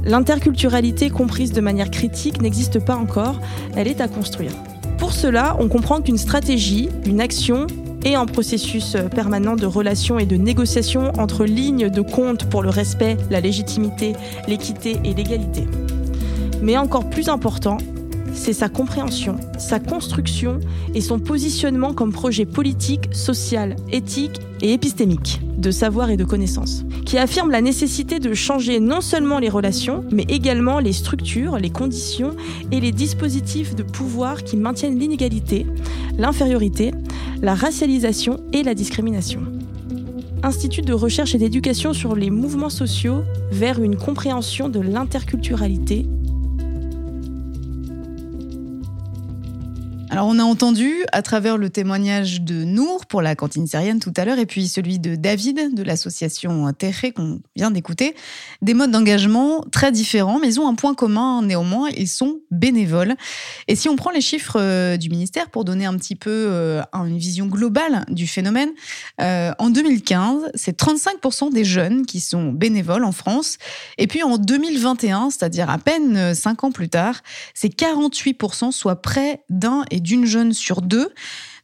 L'interculturalité comprise de manière critique n'existe pas encore, elle est à construire. Pour cela, on comprend qu'une stratégie, une action et un processus permanent de relations et de négociation entre lignes de compte pour le respect, la légitimité, l'équité et l'égalité. Mais encore plus important, c'est sa compréhension, sa construction et son positionnement comme projet politique, social, éthique et épistémique de savoir et de connaissance, qui affirme la nécessité de changer non seulement les relations, mais également les structures, les conditions et les dispositifs de pouvoir qui maintiennent l'inégalité, l'infériorité, la racialisation et la discrimination. Institut de recherche et d'éducation sur les mouvements sociaux vers une compréhension de l'interculturalité Alors on a entendu à travers le témoignage de Nour pour la cantine syrienne tout à l'heure et puis celui de David de l'association Terré qu'on vient d'écouter, des modes d'engagement très différents mais ils ont un point commun néanmoins, ils sont bénévoles. Et si on prend les chiffres euh, du ministère pour donner un petit peu euh, une vision globale du phénomène, euh, en 2015 c'est 35% des jeunes qui sont bénévoles en France et puis en 2021, c'est-à-dire à peine 5 ans plus tard, c'est 48% soit près d'un et d'une jeune sur deux.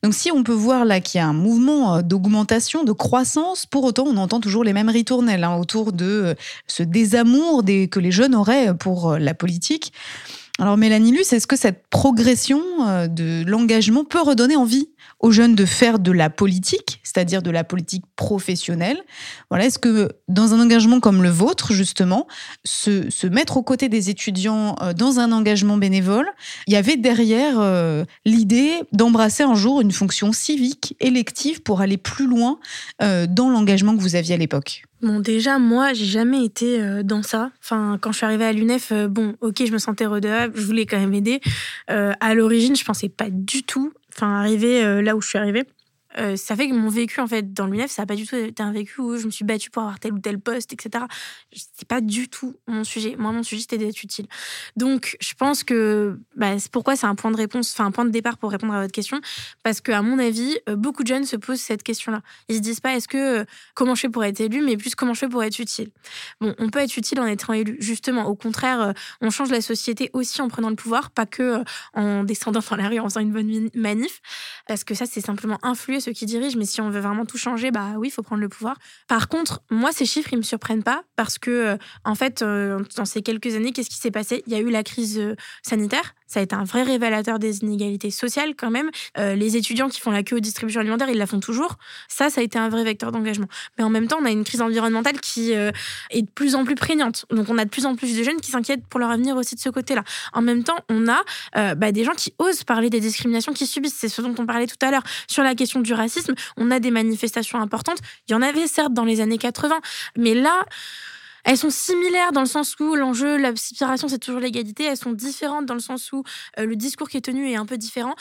Donc si on peut voir là qu'il y a un mouvement euh, d'augmentation, de croissance, pour autant on entend toujours les mêmes ritournelles hein, autour de euh, ce désamour que les jeunes auraient pour euh, la politique. Alors Mélanie Luce, est-ce que cette progression de l'engagement peut redonner envie aux jeunes de faire de la politique, c'est-à-dire de la politique professionnelle? Voilà, est-ce que dans un engagement comme le vôtre, justement, se, se mettre aux côtés des étudiants euh, dans un engagement bénévole, il y avait derrière euh, l'idée d'embrasser un jour une fonction civique élective pour aller plus loin euh, dans l'engagement que vous aviez à l'époque? Bon, déjà, moi, j'ai jamais été dans ça. Enfin, quand je suis arrivée à l'UNEF, bon, ok, je me sentais redevable, je voulais quand même aider. à l'origine, je pensais pas du tout enfin arriver euh, là où je suis arrivée. Euh, ça fait que mon vécu en fait dans l'UNEF, ça n'a pas du tout été un vécu où je me suis battue pour avoir tel ou tel poste, etc. C'est pas du tout mon sujet. Moi, mon sujet c'était d'être utile. Donc, je pense que bah, c'est pourquoi c'est un point de réponse, enfin un point de départ pour répondre à votre question, parce que à mon avis, euh, beaucoup de jeunes se posent cette question-là. Ils se disent pas est-ce que euh, comment je fais pour être élu, mais plus comment je fais pour être utile? Bon, on peut être utile en étant élu. Justement, au contraire, on change la société aussi en prenant le pouvoir, pas que en descendant dans la rue en faisant une bonne manif, parce que ça c'est simplement influer ceux qui dirigent, mais si on veut vraiment tout changer, bah oui, il faut prendre le pouvoir. Par contre, moi, ces chiffres, ils me surprennent pas parce que, euh, en fait, euh, dans ces quelques années, qu'est-ce qui s'est passé? Il y a eu la crise euh, sanitaire. Ça a été un vrai révélateur des inégalités sociales quand même. les étudiants qui font la queue aux distributions alimentaires, ils la font toujours. Ça, ça a été un vrai vecteur d'engagement. Mais en même temps, on a une crise environnementale qui est de plus en plus prégnante. Donc, on a de plus en plus de jeunes qui s'inquiètent pour leur avenir aussi de ce côté-là. En même temps, on a bah, des gens qui osent parler des discriminations qu'ils subissent. C'est ce dont on parlait tout à l'heure sur la question du racisme on a des manifestations importantes. Il y en avait certes dans les années 80, mais là, elles sont similaires dans le sens où l'enjeu, l'aspiration, c'est toujours l'égalité. Elles sont différentes dans le sens où euh, le discours qui est tenu est un peu différent.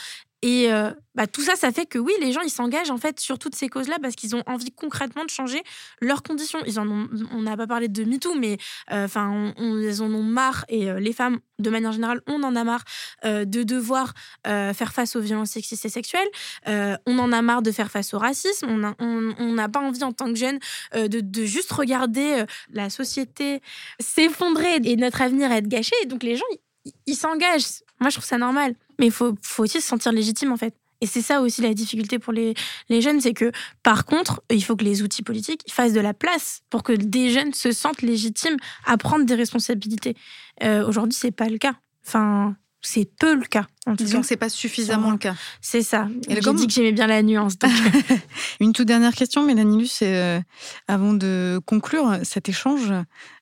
Et euh, bah, tout ça, ça fait que oui, les gens, ils s'engagent en fait sur toutes ces causes-là parce qu'ils ont envie concrètement de changer leurs conditions. Ils ont, on n'a pas parlé de MeToo, mais euh, enfin, on, ils en ont marre et euh, les femmes, de manière générale, on en a marre de devoir faire face aux violences sexistes et sexuelles. on en a marre de faire face au racisme. On n'a pas envie en tant que jeunes de, de, juste regarder la société s'effondrer et notre avenir être gâché. Et donc les gens, ils s'engagent. Moi, je trouve ça normal. Mais il faut, aussi se sentir légitime, en fait. Et c'est ça aussi la difficulté pour les, les jeunes, c'est que par contre, il faut que les outils politiques fassent de la place pour que des jeunes se sentent légitimes à prendre des responsabilités. Euh, Aujourd'hui, c'est pas le cas. C'est peu le cas. En tout Disons que c'est pas suffisamment le cas. C'est ça. J'ai dit que j'aimais bien la nuance. Une toute dernière question, Mélanie Luce, euh, avant de conclure cet échange,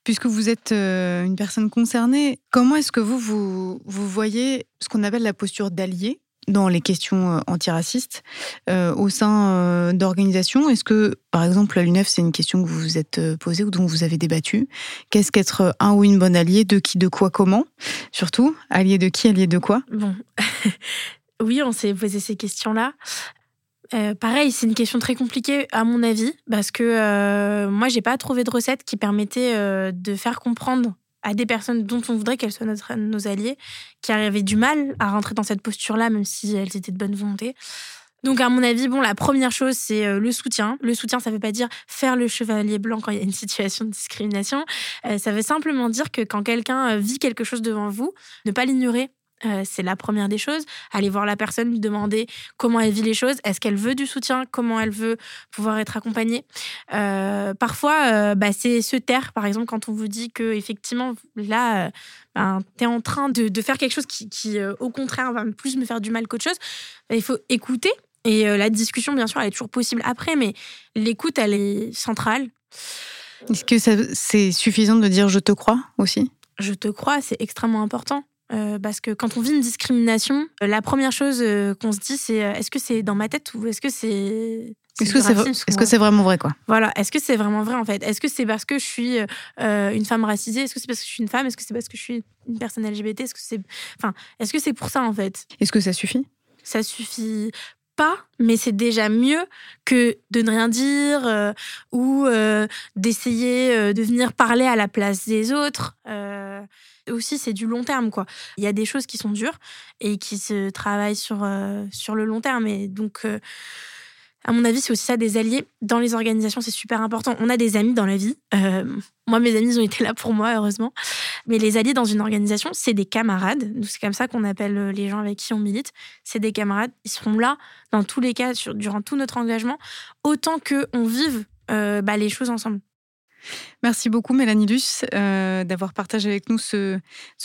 puisque vous êtes euh, une personne concernée, comment est-ce que vous, vous, vous voyez ce qu'on appelle la posture d'allié? Dans les questions euh, antiracistes euh, au sein euh, d'organisations. Est-ce que, par exemple, à l'UNEF, c'est une question que vous vous êtes posée ou dont vous avez débattu? Qu'est-ce qu'être un ou une bonne alliée De qui, de quoi, comment? Surtout, allié de qui, allié de quoi? Bon, oui, on s'est posé ces questions-là. pareil, c'est une question très compliquée à mon avis parce que moi, j'ai pas trouvé de recette qui permettait de faire comprendre à des personnes dont on voudrait qu'elles soient notre, nos alliés, qui avaient du mal à rentrer dans cette posture-là, même si elles étaient de bonne volonté. Donc, à mon avis, bon, la première chose, c'est euh, le soutien. Le soutien, ça ne veut pas dire faire le chevalier blanc quand il y a une situation de discrimination. Euh, ça veut simplement dire que quand quelqu'un euh, vit quelque chose devant vous, ne pas l'ignorer, euh, c'est la première des choses. Aller voir la personne, lui demander comment elle vit les choses, est-ce qu'elle veut du soutien, comment elle veut pouvoir être accompagnée? Euh, parfois, euh, bah, c'est se taire, par exemple, quand on vous dit que effectivement, là, ben, tu es en train de, faire quelque chose qui, au contraire, va plus me faire du mal qu'autre chose. Bah, il faut écouter. Et la discussion, bien sûr, elle est toujours possible après, mais l'écoute, elle est centrale. Est-ce que c'est suffisant de dire je te crois aussi? Je te crois, c'est extrêmement important. Euh, parce que quand on vit une discrimination, euh, la première chose euh, qu'on se dit, c'est est-ce que c'est dans ma tête ou est-ce que c'est est-ce que c'est est -ce c'est vraiment vrai quoi? Voilà, est-ce que c'est vraiment vrai en fait? Est-ce que c'est parce que je suis une femme racisée? Est-ce que c'est parce que je suis une femme? Est-ce que c'est parce que je suis une personne LGBT Est-ce que c'est enfin, est-ce que c'est pour ça en fait? Est-ce que ça suffit? Ça suffit pas, mais c'est déjà mieux que de ne rien dire euh, ou euh, d'essayer de venir parler à la place des autres. Aussi, c'est du long terme, quoi. Il y a des choses qui sont dures et qui se travaillent sur, sur le long terme. Et donc, à mon avis, c'est aussi ça des alliés. Dans les organisations, c'est super important. On a des amis dans la vie. Euh, moi, mes amis, ils ont été là pour moi, heureusement. Mais les alliés dans une organisation, c'est des camarades. C'est comme ça qu'on appelle euh, les gens avec qui on milite. C'est des camarades. Ils seront là, dans tous les cas, durant tout notre engagement, autant qu'on vive euh, bah, les choses ensemble. Merci beaucoup Mélanie euh, d'avoir partagé avec nous ce,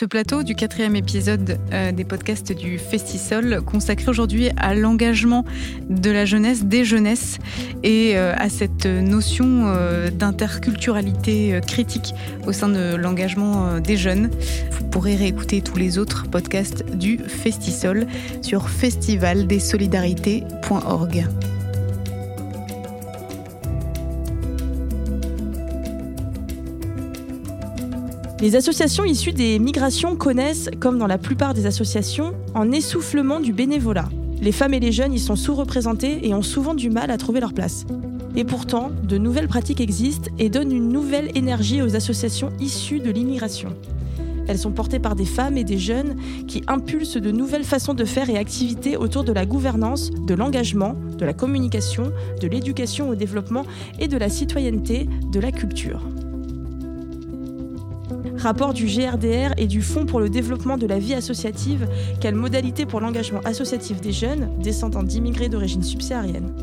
plateau du quatrième épisode euh, des podcasts du Festisol consacré aujourd'hui à l'engagement de la jeunesse, des jeunesses et euh, à cette notion d'interculturalité critique au sein de l'engagement des jeunes. Vous pourrez réécouter tous les autres podcasts du Festisol sur festivaldesolidarités.org. Les associations issues des migrations connaissent, comme dans la plupart des associations, un essoufflement du bénévolat. Les femmes et les jeunes y sont sous-représentées et ont souvent du mal à trouver leur place. Et pourtant, de nouvelles pratiques existent et donnent une nouvelle énergie aux associations issues de l'immigration. Elles sont portées par des femmes et des jeunes qui impulsent de nouvelles façons de faire et activités autour de la gouvernance, de l'engagement, de la communication, de l'éducation au développement et de la citoyenneté, de la culture rapport du GRDR et du Fonds pour le développement de la vie associative, quelle modalité pour l'engagement associatif des jeunes descendants d'immigrés d'origine subsaharienne?